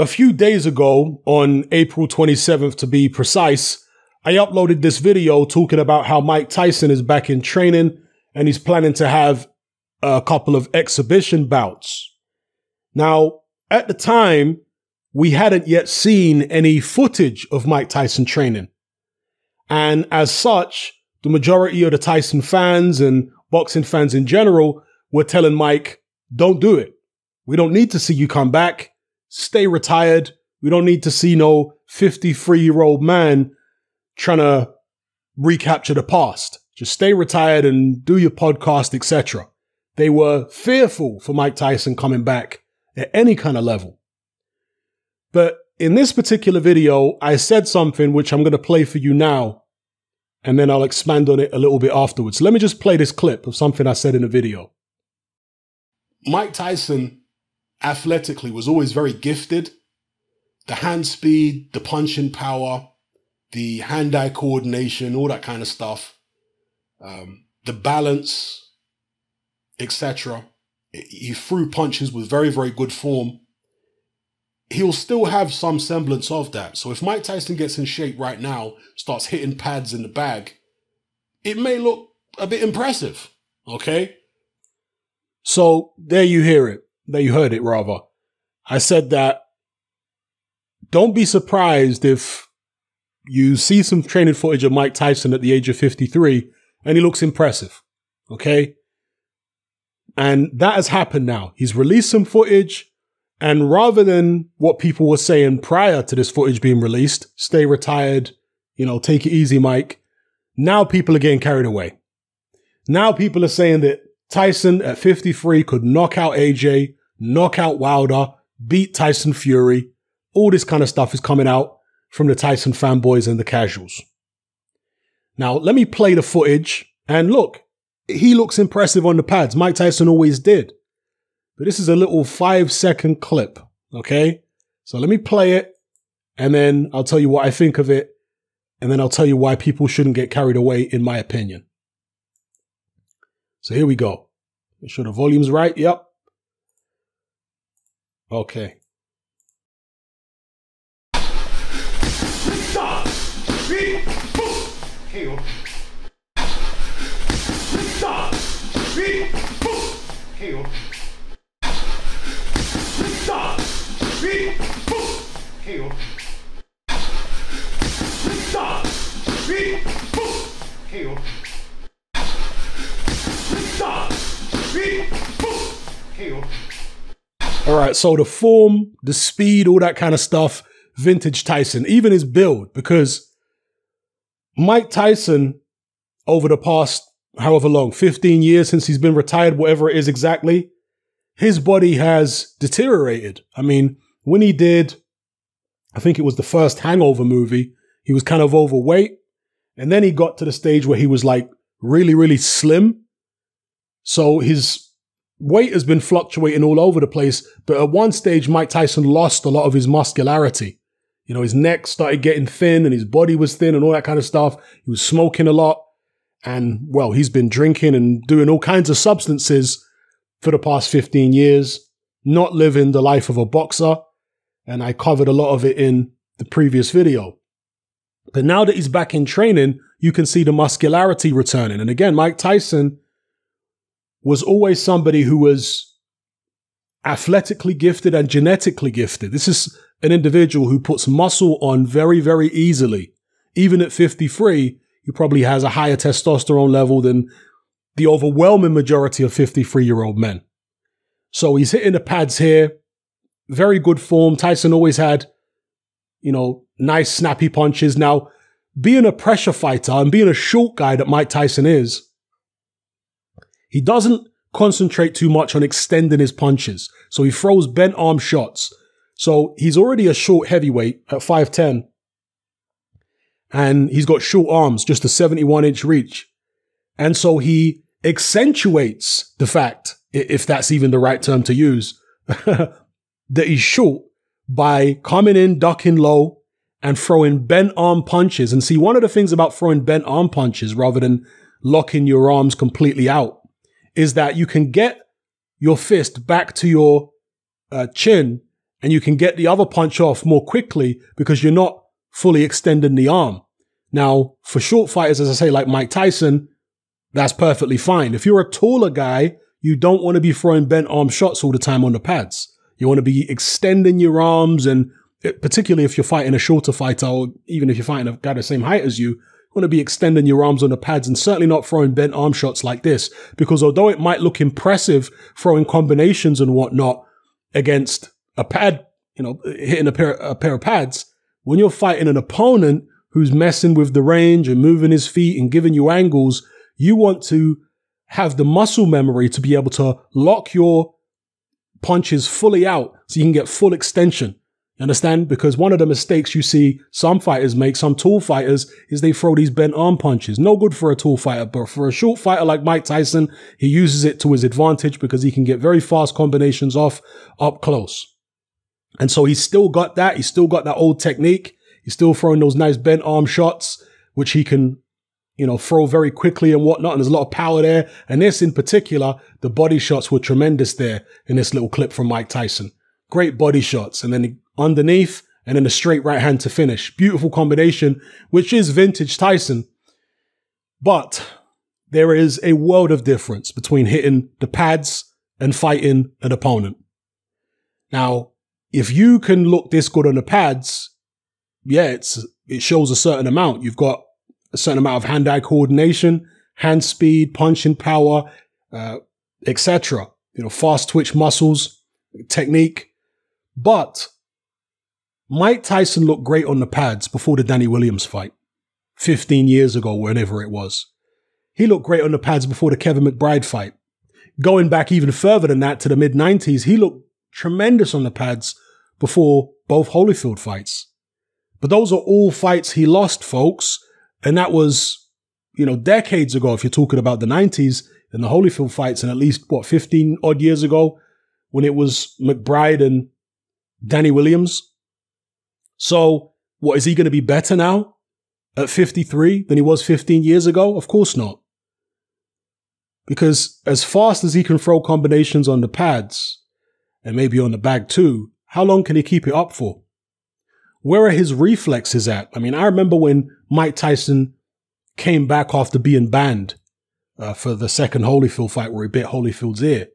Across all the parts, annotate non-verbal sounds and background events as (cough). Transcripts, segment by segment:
A few days ago, on April 27th to be precise, I uploaded this video talking about how Mike Tyson is back in training and he's planning to have a couple of exhibition bouts. Now, at the time, we hadn't yet seen any footage of Mike Tyson training. And as such, the majority of the Tyson fans and boxing fans in general were telling Mike, don't do it. We don't need to see you come back stay retired. We don't need to see no 53 year old man trying to recapture the past. Just stay retired and do your podcast, etc. They were fearful for Mike Tyson coming back at any kind of level. But in this particular video, I said something which I'm going to play for you now, and then I'll expand on it a little bit afterwards. Let me just play this clip of something I said in the video. Mike Tyson athletically was always very gifted. The hand speed, the punching power, the hand eye coordination, all that kind of stuff, um, the balance, etc. He threw punches with very, very good form. He'll still have some semblance of that. So if Mike Tyson gets in shape right now, starts hitting pads in the bag, it may look a bit impressive. Okay. So there you hear it that you heard it rather. I said that don't be surprised if you see some training footage of Mike Tyson at the age of 53 and he looks impressive. Okay. And that has happened now. He's released some footage. And rather than what people were saying prior to this footage being released, stay retired, you know, take it easy, Mike. Now people are getting carried away. Now people are saying that Tyson at 53 could knock out AJ, knock out Wilder, beat Tyson Fury. All this kind of stuff is coming out from the Tyson fanboys and the casuals. Now, let me play the footage and look, he looks impressive on the pads. Mike Tyson always did. But this is a little five second clip. Okay. So let me play it and then I'll tell you what I think of it. And then I'll tell you why people shouldn't get carried away, in my opinion. So here we go. Make sure the volume's right. Yep. Okay. All right, so the form, the speed, all that kind of stuff, vintage Tyson, even his build, because Mike Tyson, over the past however long, 15 years since he's been retired, whatever it is exactly, his body has deteriorated. I mean, when he did, I think it was the first Hangover movie, he was kind of overweight. And then he got to the stage where he was like really, really slim. So his weight has been fluctuating all over the place, but at one stage, Mike Tyson lost a lot of his muscularity. You know, his neck started getting thin and his body was thin and all that kind of stuff. He was smoking a lot. And well, he's been drinking and doing all kinds of substances for the past 15 years, not living the life of a boxer. And I covered a lot of it in the previous video. But now that he's back in training, you can see the muscularity returning. And again, Mike Tyson was always somebody who was athletically gifted and genetically gifted. This is an individual who puts muscle on very, very easily. Even at 53, he probably has a higher testosterone level than the overwhelming majority of 53 year old men. So he's hitting the pads here. Very good form. Tyson always had, you know, nice snappy punches. Now, being a pressure fighter and being a short guy that Mike Tyson is, he doesn't concentrate too much on extending his punches. So he throws bent arm shots. So he's already a short heavyweight at 5'10. And he's got short arms, just a 71 inch reach. And so he accentuates the fact, if that's even the right term to use, (laughs) that he's short by coming in, ducking low, and throwing bent arm punches. And see, one of the things about throwing bent arm punches rather than locking your arms completely out is that you can get your fist back to your uh, chin and you can get the other punch off more quickly because you're not fully extending the arm. Now, for short fighters, as I say, like Mike Tyson, that's perfectly fine. If you're a taller guy, you don't want to be throwing bent arm shots all the time on the pads. You want to be extending your arms and particularly if you're fighting a shorter fighter or even if you're fighting a guy the same height as you want to be extending your arms on the pads and certainly not throwing bent arm shots like this. Because although it might look impressive throwing combinations and whatnot against a pad, you know, hitting a pair, a pair of pads, when you're fighting an opponent who's messing with the range and moving his feet and giving you angles, you want to have the muscle memory to be able to lock your punches fully out so you can get full extension. You understand? Because one of the mistakes you see some fighters make, some tall fighters, is they throw these bent arm punches. No good for a tall fighter, but for a short fighter like Mike Tyson, he uses it to his advantage because he can get very fast combinations off up close. And so he's still got that. He's still got that old technique. He's still throwing those nice bent arm shots, which he can, you know, throw very quickly and whatnot. And there's a lot of power there. And this in particular, the body shots were tremendous there in this little clip from Mike Tyson. Great body shots. And then underneath and then a straight right hand to finish. Beautiful combination, which is vintage Tyson. But there is a world of difference between hitting the pads and fighting an opponent. Now, if you can look this good on the pads, yeah, it's it shows a certain amount. You've got a certain amount of hand-eye coordination, hand speed, punching power, uh, etc. You know, fast twitch muscles, technique. But Mike Tyson looked great on the pads before the Danny Williams fight, 15 years ago, whenever it was. He looked great on the pads before the Kevin McBride fight. Going back even further than that to the mid 90s, he looked tremendous on the pads before both Holyfield fights. But those are all fights he lost, folks. And that was, you know, decades ago, if you're talking about the 90s and the Holyfield fights, and at least, what, 15 odd years ago when it was McBride and Danny Williams. So, what, is he going to be better now at 53 than he was 15 years ago? Of course not. Because as fast as he can throw combinations on the pads, and maybe on the bag too, how long can he keep it up for? Where are his reflexes at? I mean, I remember when Mike Tyson came back after being banned uh, for the second Holyfield fight where he bit Holyfield's ear.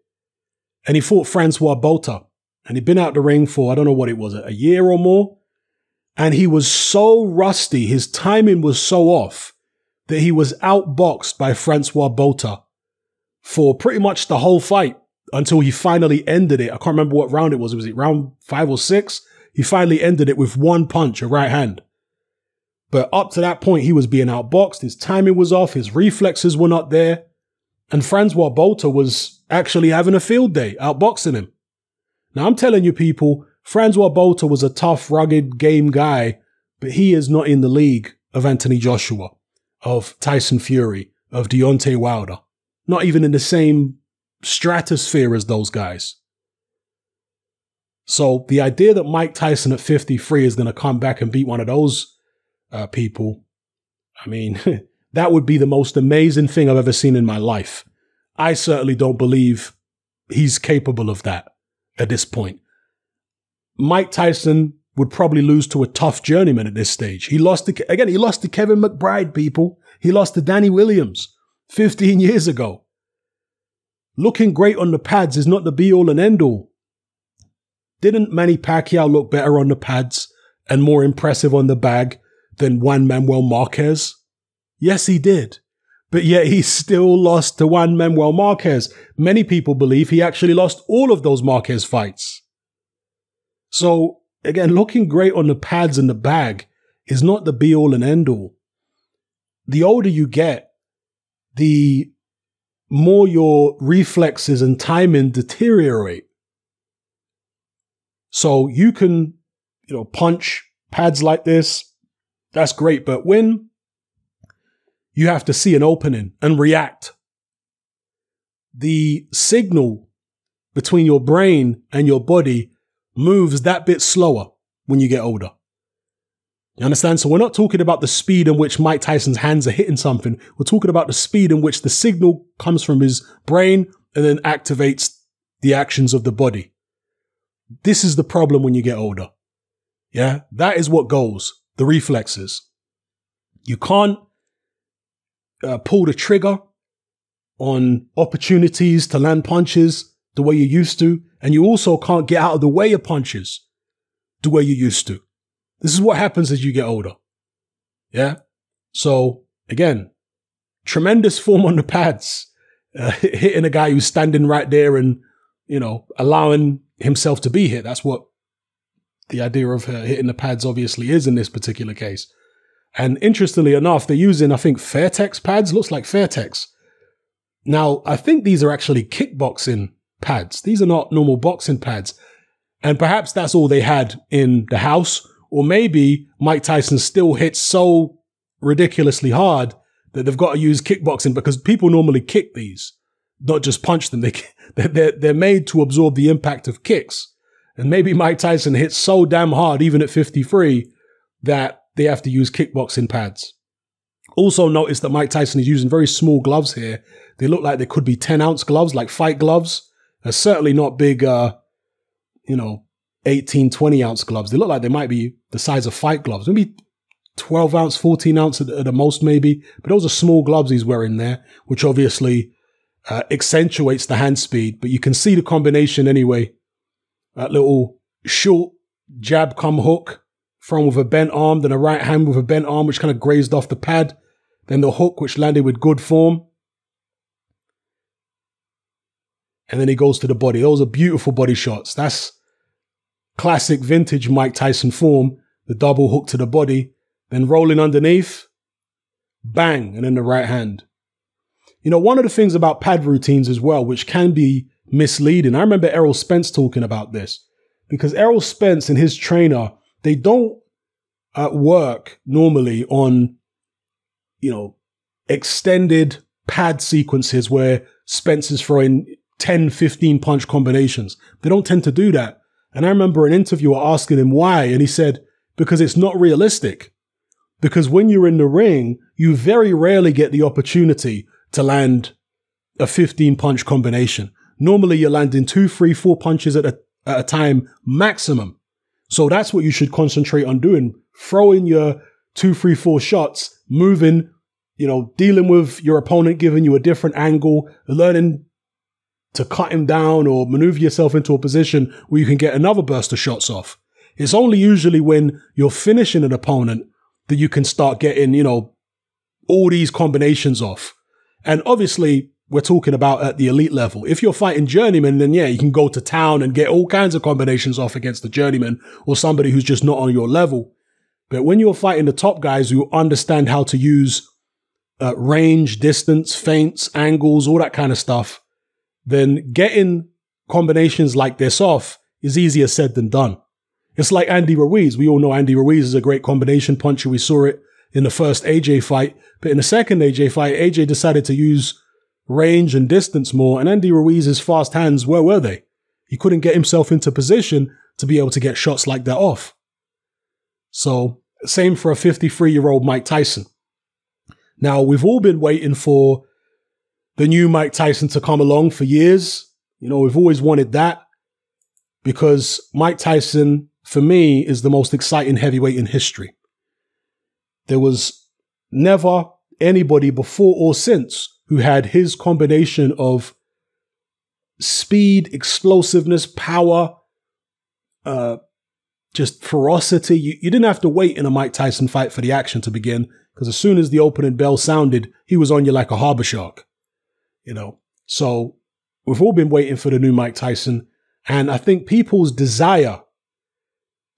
And he fought Francois Botha. And he'd been out the ring for, I don't know what it was, a year or more. And he was so rusty, his timing was so off that he was outboxed by Francois Botha for pretty much the whole fight until he finally ended it. I can't remember what round it was. Was it round five or six? He finally ended it with one punch, a right hand. But up to that point, he was being outboxed. His timing was off. His reflexes were not there. And Francois Botha was actually having a field day outboxing him. Now I'm telling you people, Francois Botha was a tough, rugged game guy, but he is not in the league of Anthony Joshua, of Tyson Fury, of Deontay Wilder. Not even in the same stratosphere as those guys. So the idea that Mike Tyson at 53 is going to come back and beat one of those uh, people, I mean, (laughs) that would be the most amazing thing I've ever seen in my life. I certainly don't believe he's capable of that at this point. Mike Tyson would probably lose to a tough journeyman at this stage. He lost to, again, he lost to Kevin McBride, people. He lost to Danny Williams 15 years ago. Looking great on the pads is not the be all and end all. Didn't Manny Pacquiao look better on the pads and more impressive on the bag than Juan Manuel Marquez? Yes, he did. But yet he still lost to Juan Manuel Marquez. Many people believe he actually lost all of those Marquez fights. So, again, looking great on the pads and the bag is not the be all and end all. The older you get, the more your reflexes and timing deteriorate. So you can, you know, punch pads like this. That's great. But when you have to see an opening and react, the signal between your brain and your body moves that bit slower when you get older. You understand? So we're not talking about the speed in which Mike Tyson's hands are hitting something. We're talking about the speed in which the signal comes from his brain and then activates the actions of the body. this is the problem when you get older. Yeah, that is what goes. The reflexes. You can't uh, pull the trigger on opportunities to land punches the way you used to. And you also can't get out of the way of punches the way you used to. This is what happens as you get older. Yeah. So again, tremendous form on the pads, uh, (laughs) hitting a guy who's standing right there and, you know, allowing himself to be hit. That's what the idea of uh, hitting the pads obviously is in this particular case. And interestingly enough, they're using, I think, Fairtex pads. Looks like Fairtex. Now, I think these are actually kickboxing pads. These are not normal boxing pads. And perhaps that's all they had in the house. Or maybe Mike Tyson still hits so ridiculously hard that they've got to use kickboxing because people normally kick these, not just punch them. (laughs) They, they're, they're made to absorb the impact of kicks. And maybe Mike Tyson hits so damn hard, even at 53, that they have to use kickboxing pads. Also notice that Mike Tyson is using very small gloves here. They look like they could be 10 ounce gloves, like fight gloves. They're certainly not big, uh, you know, 18, 20 ounce gloves. They look like they might be the size of fight gloves. Maybe 12 ounce, 14 ounce at, the most, maybe. But those are small gloves he's wearing there, which obviously uh, accentuates the hand speed. But you can see the combination anyway. That little short jab come hook from with a bent arm, then a right hand with a bent arm, which kind of grazed off the pad. Then the hook, which landed with good form. And then he goes to the body. Those are beautiful body shots. That's classic vintage Mike Tyson form. The double hook to the body, then rolling underneath, bang, and then the right hand. You know, one of the things about pad routines as well, which can be misleading. I remember Errol Spence talking about this because Errol Spence and his trainer, they don't uh, work normally on, you know, extended pad sequences where Spence is throwing 10, 15 punch combinations. They don't tend to do that. And I remember an interviewer asking him why, and he said, because it's not realistic. Because when you're in the ring, you very rarely get the opportunity to land a 15 punch combination. Normally you're landing two, three, four punches at a, at a time maximum. So that's what you should concentrate on doing. Throwing your two, three, four shots, moving, you know, dealing with your opponent giving you a different angle, learning to cut him down or maneuver yourself into a position where you can get another burst of shots off. It's only usually when you're finishing an opponent that you can start getting, you know, all these combinations off. And obviously, we're talking about at the elite level. If you're fighting journeyman, then yeah, you can go to town and get all kinds of combinations off against the journeyman or somebody who's just not on your level. But when you're fighting the top guys who understand how to use uh, range, distance, feints, angles, all that kind of stuff, then getting combinations like this off is easier said than done. It's like Andy Ruiz. We all know Andy Ruiz is a great combination puncher. We saw it in the first AJ fight, but in the second AJ fight, AJ decided to use range and distance more, and Andy Ruiz's fast hands, where were they? He couldn't get himself into position to be able to get shots like that off. So, same for a 53 year old Mike Tyson. Now, we've all been waiting for the new Mike Tyson to come along for years. You know, we've always wanted that because Mike Tyson, for me, is the most exciting heavyweight in history. There was never anybody before or since who had his combination of speed, explosiveness, power, uh, just ferocity. You, you didn't have to wait in a Mike Tyson fight for the action to begin because as soon as the opening bell sounded, he was on you like a harbor shark you know. So we've all been waiting for the new Mike Tyson. And I think people's desire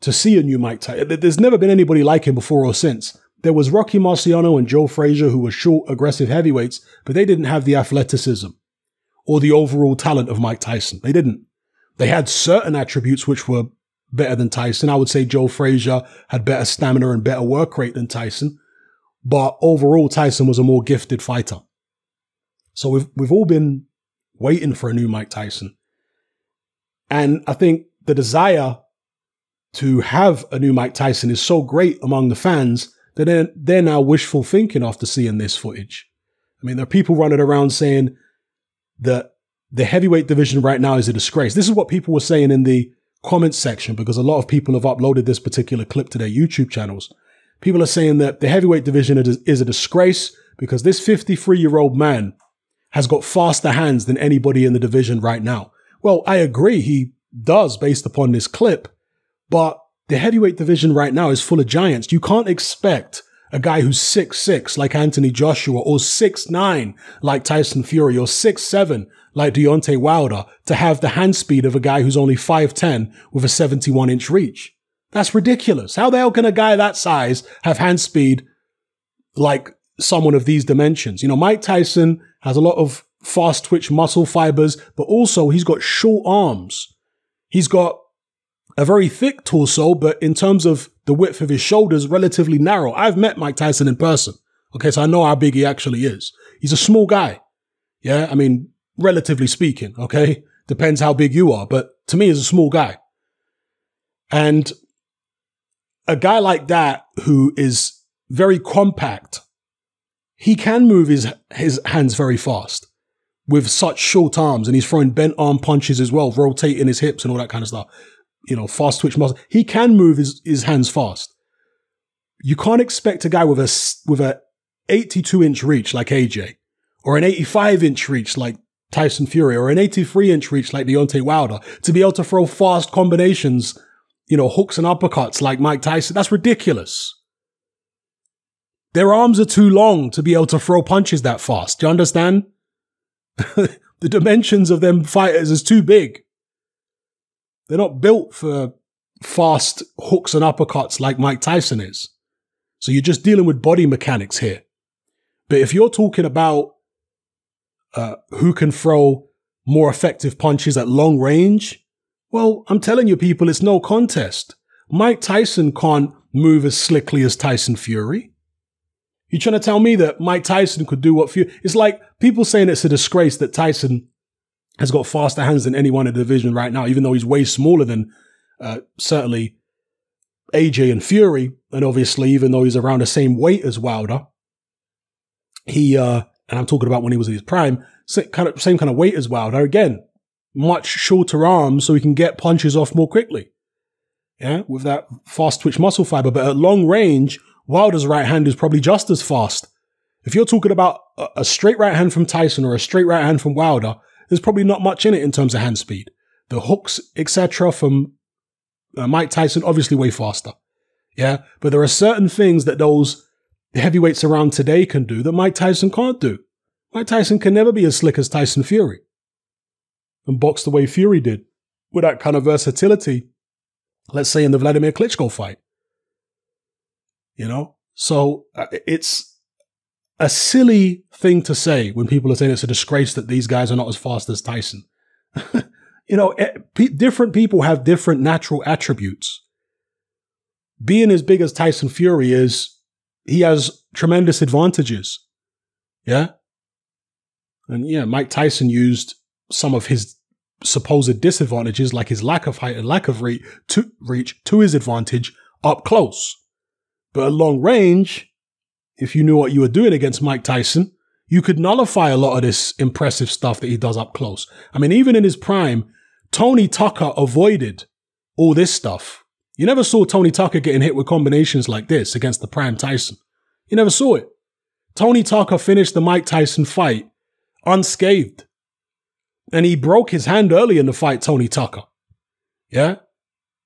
to see a new Mike Tyson, there's never been anybody like him before or since. There was Rocky Marciano and Joe Frazier, who were short, aggressive heavyweights, but they didn't have the athleticism or the overall talent of Mike Tyson. They didn't. They had certain attributes which were better than Tyson. I would say Joe Frazier had better stamina and better work rate than Tyson. But overall, Tyson was a more gifted fighter. So we've we've all been waiting for a new Mike Tyson. And I think the desire to have a new Mike Tyson is so great among the fans that they're, they're now wishful thinking after seeing this footage. I mean, there are people running around saying that the heavyweight division right now is a disgrace. This is what people were saying in the comments section because a lot of people have uploaded this particular clip to their YouTube channels. People are saying that the heavyweight division is a disgrace because this 53 year old man has got faster hands than anybody in the division right now. Well, I agree he does based upon this clip, but the heavyweight division right now is full of giants. You can't expect a guy who's six six like Anthony Joshua or six nine like Tyson Fury or six seven like Deontay Wilder to have the hand speed of a guy who's only 5'10 with a 71 inch reach. That's ridiculous. How the hell can a guy that size have hand speed like someone of these dimensions? You know, Mike Tyson has a lot of fast twitch muscle fibers, but also he's got short arms. He's got a very thick torso, but in terms of the width of his shoulders, relatively narrow. I've met Mike Tyson in person. Okay, so I know how big he actually is. He's a small guy. Yeah, I mean, relatively speaking, okay? Depends how big you are, but to me, he's a small guy. And a guy like that who is very compact, he can move his, his hands very fast with such short arms and he's throwing bent arm punches as well, rotating his hips and all that kind of stuff you know, fast twitch muscle. He can move his, his hands fast. You can't expect a guy with a, with a 82 inch reach like AJ or an 85 inch reach like Tyson Fury or an 83 inch reach like Deontay Wilder to be able to throw fast combinations, you know, hooks and uppercuts like Mike Tyson. That's ridiculous. Their arms are too long to be able to throw punches that fast. Do you understand? (laughs) the dimensions of them fighters is too big. They're not built for fast hooks and uppercuts like Mike Tyson is. So you're just dealing with body mechanics here. But if you're talking about uh, who can throw more effective punches at long range, well, I'm telling you, people, it's no contest. Mike Tyson can't move as slickly as Tyson Fury. You're trying to tell me that Mike Tyson could do what Fury? It's like people saying it's a disgrace that Tyson has got faster hands than anyone in the division right now, even though he's way smaller than uh, certainly AJ and Fury. And obviously, even though he's around the same weight as Wilder, he, uh, and I'm talking about when he was in his prime, kind of, same kind of weight as Wilder. Again, much shorter arms so he can get punches off more quickly. Yeah, with that fast twitch muscle fiber. But at long range, Wilder's right hand is probably just as fast. If you're talking about a straight right hand from Tyson or a straight right hand from Wilder, there's probably not much in it in terms of hand speed. The hooks, etc., from uh, Mike Tyson, obviously way faster. Yeah, but there are certain things that those heavyweights around today can do that Mike Tyson can't do. Mike Tyson can never be as slick as Tyson Fury and box the way Fury did with that kind of versatility. Let's say in the Vladimir Klitschko fight. You know, so uh, it's a silly thing to say when people are saying it's a disgrace that these guys are not as fast as Tyson. (laughs) you know, eh, different people have different natural attributes. Being as big as Tyson Fury is, he has tremendous advantages. Yeah. And yeah, Mike Tyson used some of his supposed disadvantages, like his lack of height and lack of reach, to reach to his advantage up close. But at long range, if you knew what you were doing against Mike Tyson, you could nullify a lot of this impressive stuff that he does up close. I mean, even in his prime, Tony Tucker avoided all this stuff. You never saw Tony Tucker getting hit with combinations like this against the prime Tyson. You never saw it. Tony Tucker finished the Mike Tyson fight unscathed. And he broke his hand early in the fight, Tony Tucker. Yeah?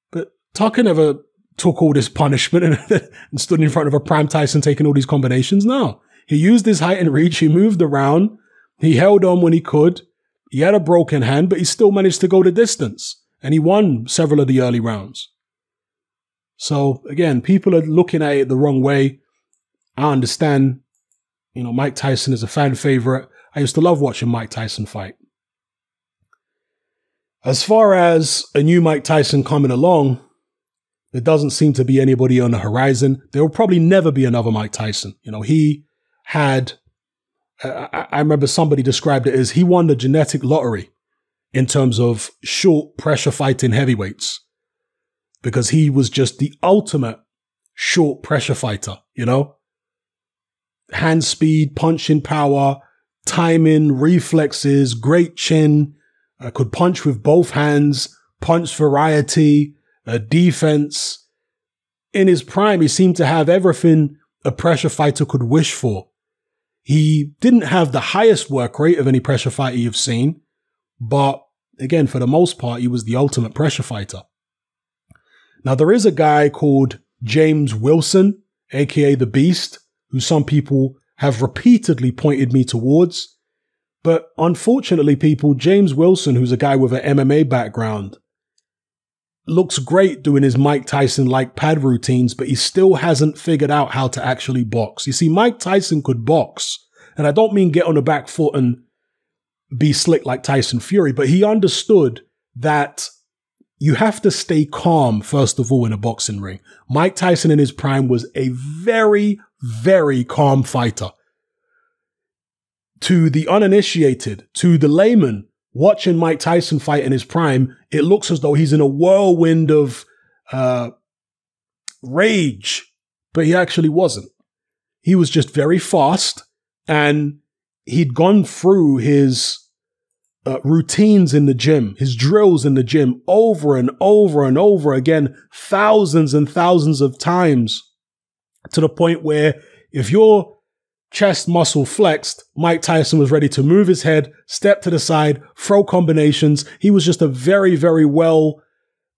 But Tucker never took all this punishment and, (laughs) and stood in front of a Prime Tyson taking all these combinations. No, he used his height and reach. He moved around. He held on when he could. He had a broken hand, but he still managed to go the distance and he won several of the early rounds. So again, people are looking at it the wrong way. I understand, you know, Mike Tyson is a fan favorite. I used to love watching Mike Tyson fight. As far as a new Mike Tyson coming along, there doesn't seem to be anybody on the horizon. There will probably never be another Mike Tyson. You know, he had, uh, I remember somebody described it as he won the genetic lottery in terms of short pressure fighting heavyweights because he was just the ultimate short pressure fighter, you know? Hand speed, punching power, timing, reflexes, great chin, uh, could punch with both hands, punch variety, a defense. In his prime, he seemed to have everything a pressure fighter could wish for. He didn't have the highest work rate of any pressure fighter you've seen, but again, for the most part, he was the ultimate pressure fighter. Now, there is a guy called James Wilson, aka the Beast, who some people have repeatedly pointed me towards. But unfortunately, people, James Wilson, who's a guy with an MMA background, looks great doing his Mike Tyson like pad routines, but he still hasn't figured out how to actually box. You see, Mike Tyson could box, and I don't mean get on the back foot and be slick like Tyson Fury, but he understood that you have to stay calm, first of all, in a boxing ring. Mike Tyson in his prime was a very, very calm fighter. To the uninitiated, to the layman, watching Mike Tyson fight in his prime, it looks as though he's in a whirlwind of uh, rage, but he actually wasn't. He was just very fast and he'd gone through his uh, routines in the gym, his drills in the gym over and over and over again, thousands and thousands of times to the point where if your chest muscle flexed, Mike Tyson was ready to move his head, step to the side, throw combinations. He was just a very, very well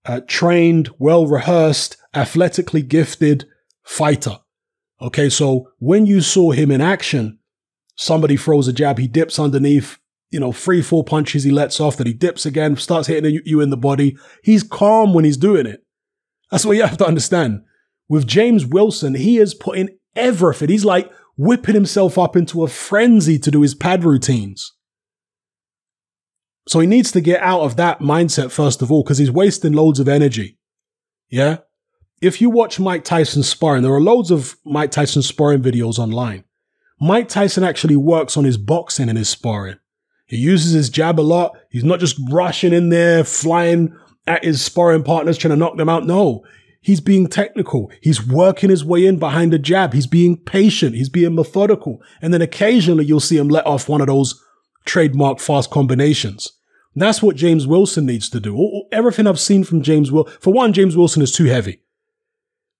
uh, trained, well rehearsed, athletically gifted fighter. Okay, so when you saw him in action, somebody throws a jab, he dips underneath, you know, three, four punches he lets off, that he dips again, starts hitting you in the body. He's calm when he's doing it. That's what you have to understand. With James Wilson, he is putting everything. He's like whipping himself up into a frenzy to do his pad routines. So he needs to get out of that mindset first of all, because he's wasting loads of energy. Yeah. If you watch Mike Tyson sparring, there are loads of Mike Tyson sparring videos online. Mike Tyson actually works on his boxing and his sparring. He uses his jab a lot. He's not just rushing in there, flying at his sparring partners, trying to knock them out. No, he's being technical. He's working his way in behind the jab. He's being patient. He's being methodical. And then occasionally you'll see him let off one of those trademark fast combinations. That's what James Wilson needs to do. Everything I've seen from James Will, for one, James Wilson is too heavy.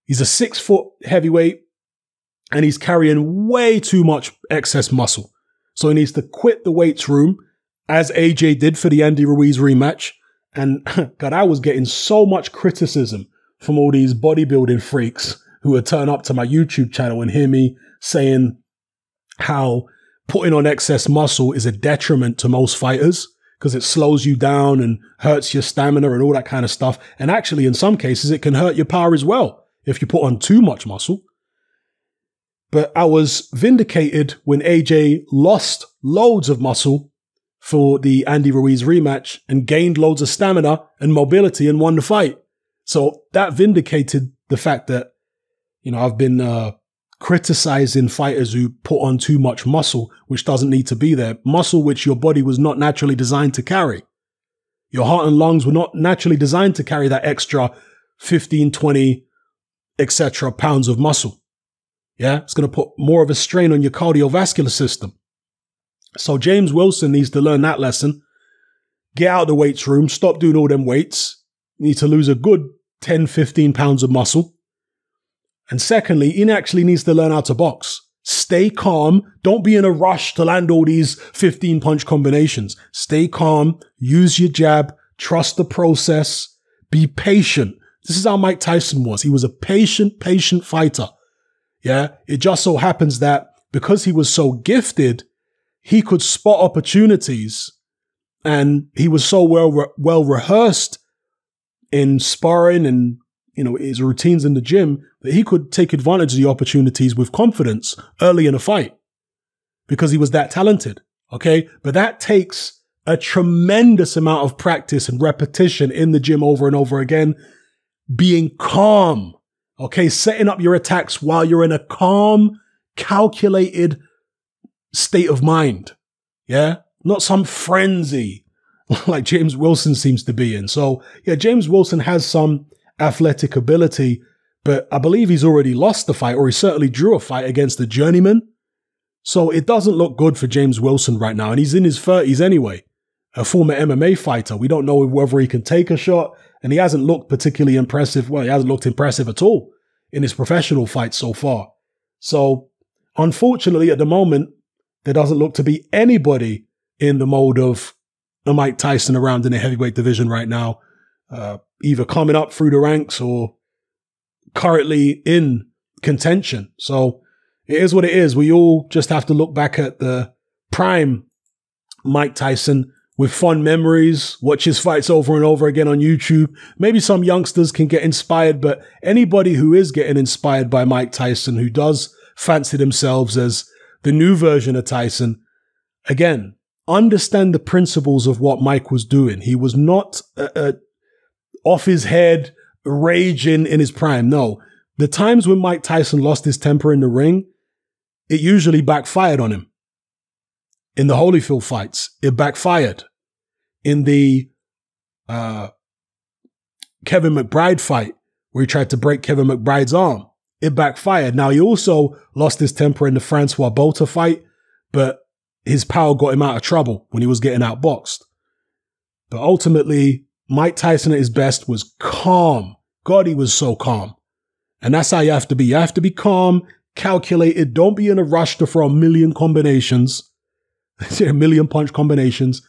He's a six foot heavyweight and he's carrying way too much excess muscle. So he needs to quit the weights room, as AJ did for the Andy Ruiz rematch. And (laughs) God, I was getting so much criticism from all these bodybuilding freaks who would turn up to my YouTube channel and hear me saying how putting on excess muscle is a detriment to most fighters because it slows you down and hurts your stamina and all that kind of stuff. And actually, in some cases, it can hurt your power as well if you put on too much muscle. But I was vindicated when AJ lost loads of muscle for the Andy Ruiz rematch and gained loads of stamina and mobility and won the fight. So that vindicated the fact that, you know, I've been uh, criticizing fighters who put on too much muscle, which doesn't need to be there. Muscle which your body was not naturally designed to carry. Your heart and lungs were not naturally designed to carry that extra 15, 20, etc. pounds of muscle. Yeah, it's going to put more of a strain on your cardiovascular system. So James Wilson needs to learn that lesson. Get out of the weights room, stop doing all them weights. You need to lose a good 10, 15 pounds of muscle. And secondly, he actually needs to learn how to box. Stay calm. Don't be in a rush to land all these 15 punch combinations. Stay calm. Use your jab. Trust the process. Be patient. This is how Mike Tyson was. He was a patient, patient fighter. Yeah. It just so happens that because he was so gifted, he could spot opportunities and he was so well, re- well rehearsed in sparring and, you know, his routines in the gym that he could take advantage of the opportunities with confidence early in a fight because he was that talented. Okay. But that takes a tremendous amount of practice and repetition in the gym over and over again, being calm Okay, setting up your attacks while you're in a calm, calculated state of mind. Yeah, not some frenzy (laughs) like James Wilson seems to be in. So, yeah, James Wilson has some athletic ability, but I believe he's already lost the fight, or he certainly drew a fight against the journeyman. So it doesn't look good for James Wilson right now, and he's in his 30s anyway. a former MMA fighter. We don't know whether he can take a shot, and he hasn't looked particularly impressive. Well, he hasn't looked impressive at all in his professional fights so far. So, unfortunately, at the moment, there doesn't look to be anybody in the mode of Mike Tyson around in the heavyweight division right now, uh, either coming up through the ranks or currently in contention. So it is what it is. We all just have to look back at the prime Mike Tyson with fond memories, watch his fights over and over again on YouTube. Maybe some youngsters can get inspired, but anybody who is getting inspired by Mike Tyson, who does fancy themselves as the new version of Tyson, again, understand the principles of what Mike was doing. He was not uh, uh, off his head, raging in his prime. No, the times when Mike Tyson lost his temper in the ring, it usually backfired on him. In the Holyfield fights, it backfired. In the uh, Kevin McBride fight, where he tried to break Kevin McBride's arm, it backfired. Now, he also lost his temper in the Francois Botha fight, but his power got him out of trouble when he was getting outboxed. But ultimately, Mike Tyson at his best was calm. God, he was so calm. And that's how you have to be. You have to be calm, calculated. Don't be in a rush to throw a million combinations, (laughs) a million punch combinations.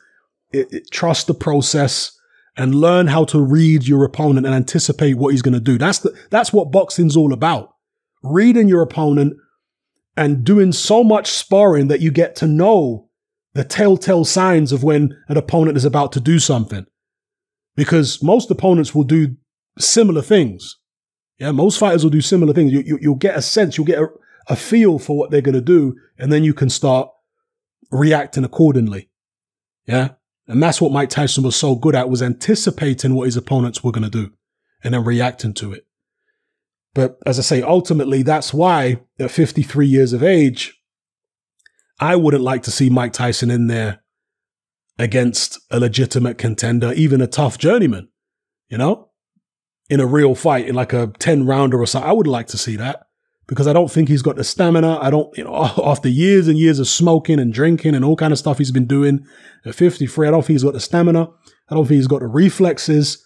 It, it, trust the process and learn how to read your opponent and anticipate what he's going to do. That's the, that's what boxing's all about. Reading your opponent and doing so much sparring that you get to know the telltale signs of when an opponent is about to do something. Because most opponents will do similar things. Yeah, most fighters will do similar things. You, you, will get a sense, you'll get a, a feel for what they're going to do, and then you can start reacting accordingly. Yeah. And that's what Mike Tyson was so good at, was anticipating what his opponents were going to do and then reacting to it. But as I say, ultimately, that's why at 53 years of age, I wouldn't like to see Mike Tyson in there against a legitimate contender, even a tough journeyman, you know, in a real fight, in like a 10 rounder or something. I would like to see that because I don't think he's got the stamina. I don't, you know, (laughs) after years and years of smoking and drinking and all kind of stuff he's been doing at 53, I don't think he's got the stamina. I don't think he's got the reflexes.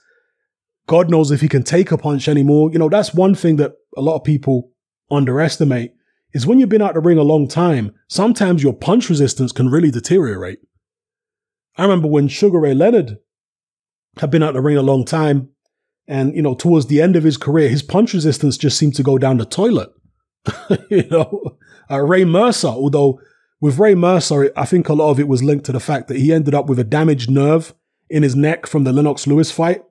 God knows if he can take a punch anymore. You know, that's one thing that a lot of people underestimate is when you've been out the ring a long time, sometimes your punch resistance can really deteriorate. I remember when Sugar Ray Leonard had been out the ring a long time, and you know, towards the end of his career, his punch resistance just seemed to go down the toilet. (laughs) you know, uh, Ray Mercer, although with Ray Mercer, I think a lot of it was linked to the fact that he ended up with a damaged nerve in his neck from the Lennox Lewis fight.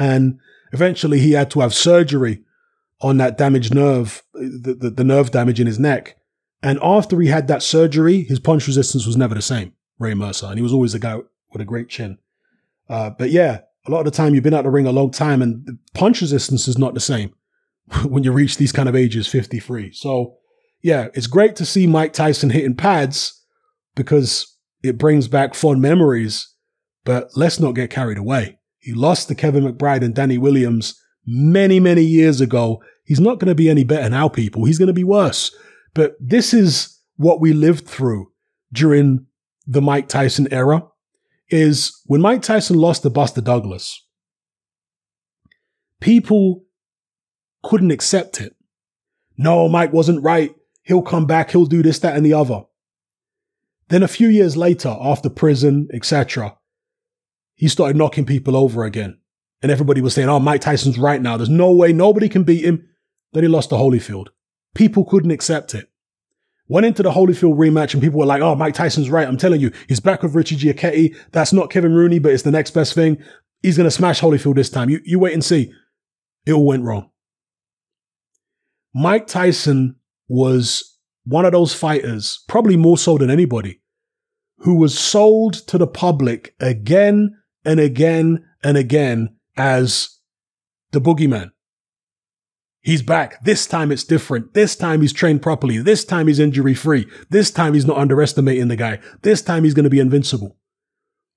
And eventually he had to have surgery on that damaged nerve, the, the, the, nerve damage in his neck. And after he had that surgery, his punch resistance was never the same, Ray Mercer. And he was always a guy with a great chin. Uh, but yeah, a lot of the time you've been out the ring a long time and punch resistance is not the same (laughs) when you reach these kind of ages, 53. So yeah, it's great to see Mike Tyson hitting pads because it brings back fond memories, but let's not get carried away. He lost to Kevin McBride and Danny Williams many, many years ago. He's not going to be any better now, people. He's going to be worse. But this is what we lived through during the Mike Tyson era is when Mike Tyson lost to Buster Douglas, people couldn't accept it. No, Mike wasn't right. He'll come back. He'll do this, that, and the other. Then a few years later, after prison, etc., he started knocking people over again. And everybody was saying, oh, Mike Tyson's right now. There's no way nobody can beat him. Then he lost to Holyfield. People couldn't accept it. Went into the Holyfield rematch and people were like, oh, Mike Tyson's right. I'm telling you, he's back with Richie Giachetti. That's not Kevin Rooney, but it's the next best thing. He's going to smash Holyfield this time. You, you wait and see. It all went wrong. Mike Tyson was one of those fighters, probably more so than anybody, who was sold to the public again and again and again as the boogeyman. He's back. This time it's different. This time he's trained properly. This time he's injury free. This time he's not underestimating the guy. This time he's going to be invincible.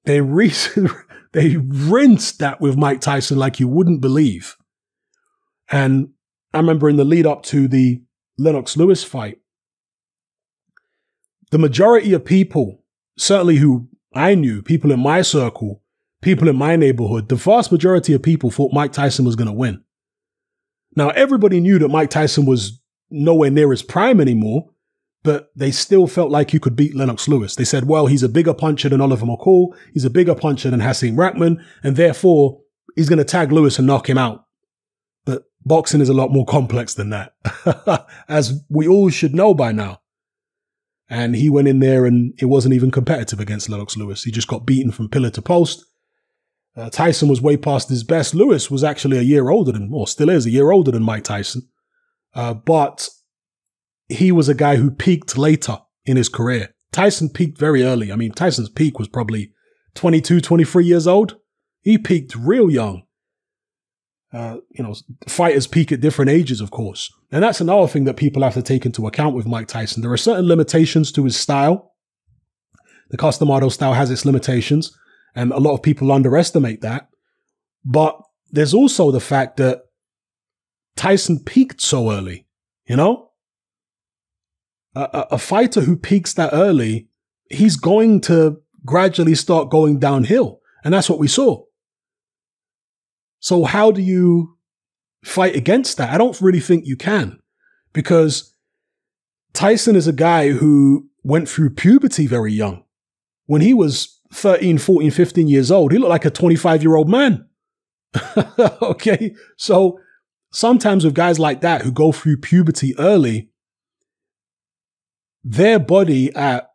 They re- (laughs) they rinsed that with Mike Tyson like you wouldn't believe. And I remember in the lead up to the Lennox Lewis fight, the majority of people, certainly who I knew, people in my circle, people in my neighborhood, the vast majority of people thought Mike Tyson was going to win. Now, everybody knew that Mike Tyson was nowhere near his prime anymore, but they still felt like you could beat Lennox Lewis. They said, well, he's a bigger puncher than Oliver McCall. He's a bigger puncher than Hasim Rahman. And therefore, he's going to tag Lewis and knock him out. But boxing is a lot more complex than that, (laughs) as we all should know by now. And he went in there and it wasn't even competitive against Lennox Lewis. He just got beaten from pillar to post. Uh, Tyson was way past his best. Lewis was actually a year older than, or still is a year older than Mike Tyson. Uh, but he was a guy who peaked later in his career. Tyson peaked very early. I mean, Tyson's peak was probably 22, 23 years old. He peaked real young. Uh, you know, fighters peak at different ages, of course. And that's another thing that people have to take into account with Mike Tyson. There are certain limitations to his style. The model style has its limitations, and a lot of people underestimate that. But there's also the fact that Tyson peaked so early, you know? A, a, fighter who peaks that early, he's going to gradually start going downhill. And that's what we saw. So how do you fight against that? I don't really think you can because Tyson is a guy who went through puberty very young. When he was 13, 14, 15 years old, he looked like a 25 year old man. (laughs) okay. So sometimes with guys like that who go through puberty early, their body at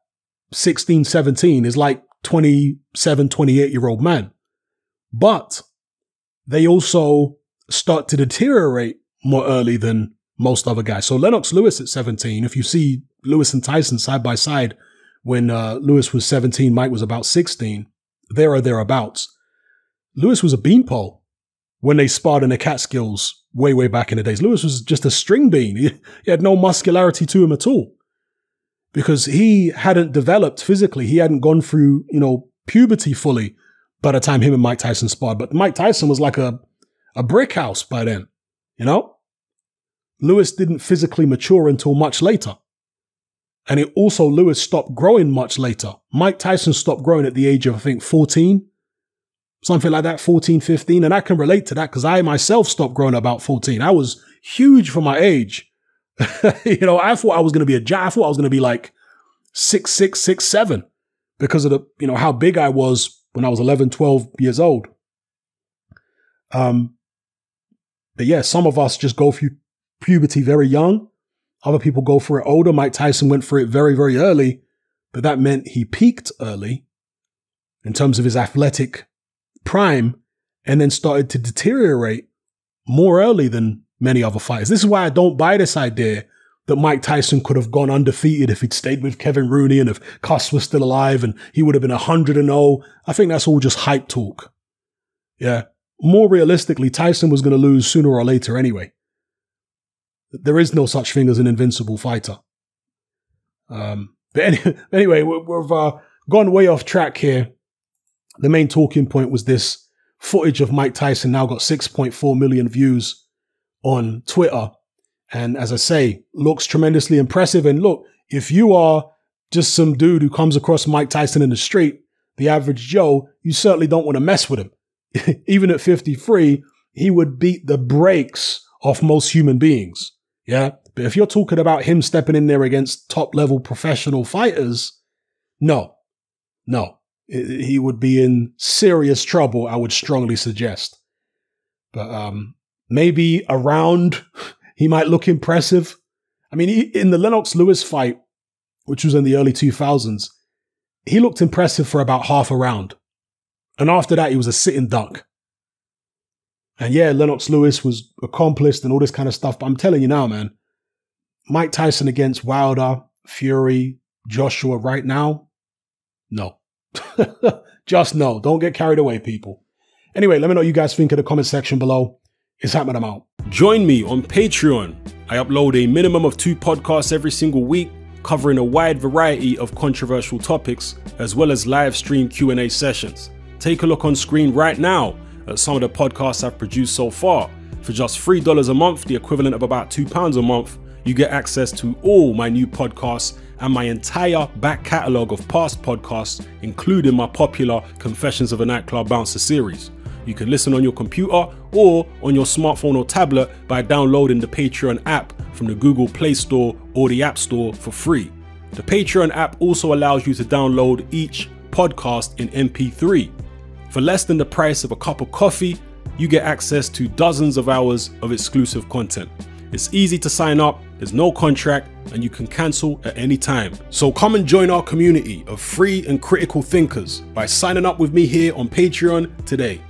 16, 17 is like 27, 28 year old man. But they also start to deteriorate more early than most other guys. So Lennox Lewis at 17, if you see Lewis and Tyson side by side when uh, Lewis was 17, Mike was about 16, there or thereabouts. Lewis was a beanpole when they sparred in the Catskills way, way back in the days. Lewis was just a string bean. He, he had no muscularity to him at all because he hadn't developed physically. He hadn't gone through, you know, puberty fully by the time him and Mike Tyson sparred. But Mike Tyson was like a, a brick house by then, you know? Lewis didn't physically mature until much later. And it also, Lewis stopped growing much later. Mike Tyson stopped growing at the age of, I think, 14, something like that, 14, 15. And I can relate to that because I myself stopped growing about 14. I was huge for my age. (laughs) you know, I thought I was going to be a giant. I thought I was going to be like six, six, six, seven because of the, you know, how big I was when I was 11, 12 years old. Um, but yeah, some of us just go through puberty very young. Other people go for it older. Mike Tyson went for it very, very early, but that meant he peaked early in terms of his athletic prime and then started to deteriorate more early than many other fighters. This is why I don't buy this idea that Mike Tyson could have gone undefeated if he'd stayed with Kevin Rooney and if Cus was still alive and he would have been 100 and 0. I think that's all just hype talk. Yeah. More realistically, Tyson was going to lose sooner or later anyway. There is no such thing as an invincible fighter. Um, but any, (laughs) anyway, we've uh, gone way off track here. The main talking point was this footage of Mike Tyson now got 6.4 million views on Twitter and as I say, looks tremendously impressive. And look, if you are just some dude who comes across Mike Tyson in the street, the average Joe, you certainly don't want to mess with him. (laughs) Even at 53, he would beat the brakes off most human beings. Yeah. But if you're talking about him stepping in there against top level professional fighters, no, no, he would be in serious trouble. I would strongly suggest. But, um, maybe around (laughs) he might look impressive. I mean, in the Lennox Lewis fight, which was in the early 2000s, he looked impressive for about half a round. And after that, he was a sitting duck. And yeah, Lennox Lewis was accomplished and all this kind of stuff. But I'm telling you now, man, Mike Tyson against Wilder, Fury, Joshua right now, no. (laughs) Just no. Don't get carried away, people. Anyway, let me know what you guys think in the comment section below. It's happening amount. Join me on Patreon. I upload a minimum of two podcasts every single week covering a wide variety of controversial topics as well as live stream Q&A sessions. Take a look on screen right now at some of the podcasts I've produced so far. For just $3 a month, the equivalent of about £2 a month, you get access to all my new podcasts and my entire back catalogue of past podcasts, including my popular Confessions of a Nightclub Bouncer series. You can listen on your computer or on your smartphone or tablet by downloading the Patreon app from the Google Play Store or the App Store for free. The Patreon app also allows you to download each podcast in MP3. For less than the price of a cup of coffee, you get access to dozens of hours of exclusive content. It's easy to sign up, there's no contract, and you can cancel at any time. So come and join our community of free and critical thinkers by signing up with me here on Patreon today.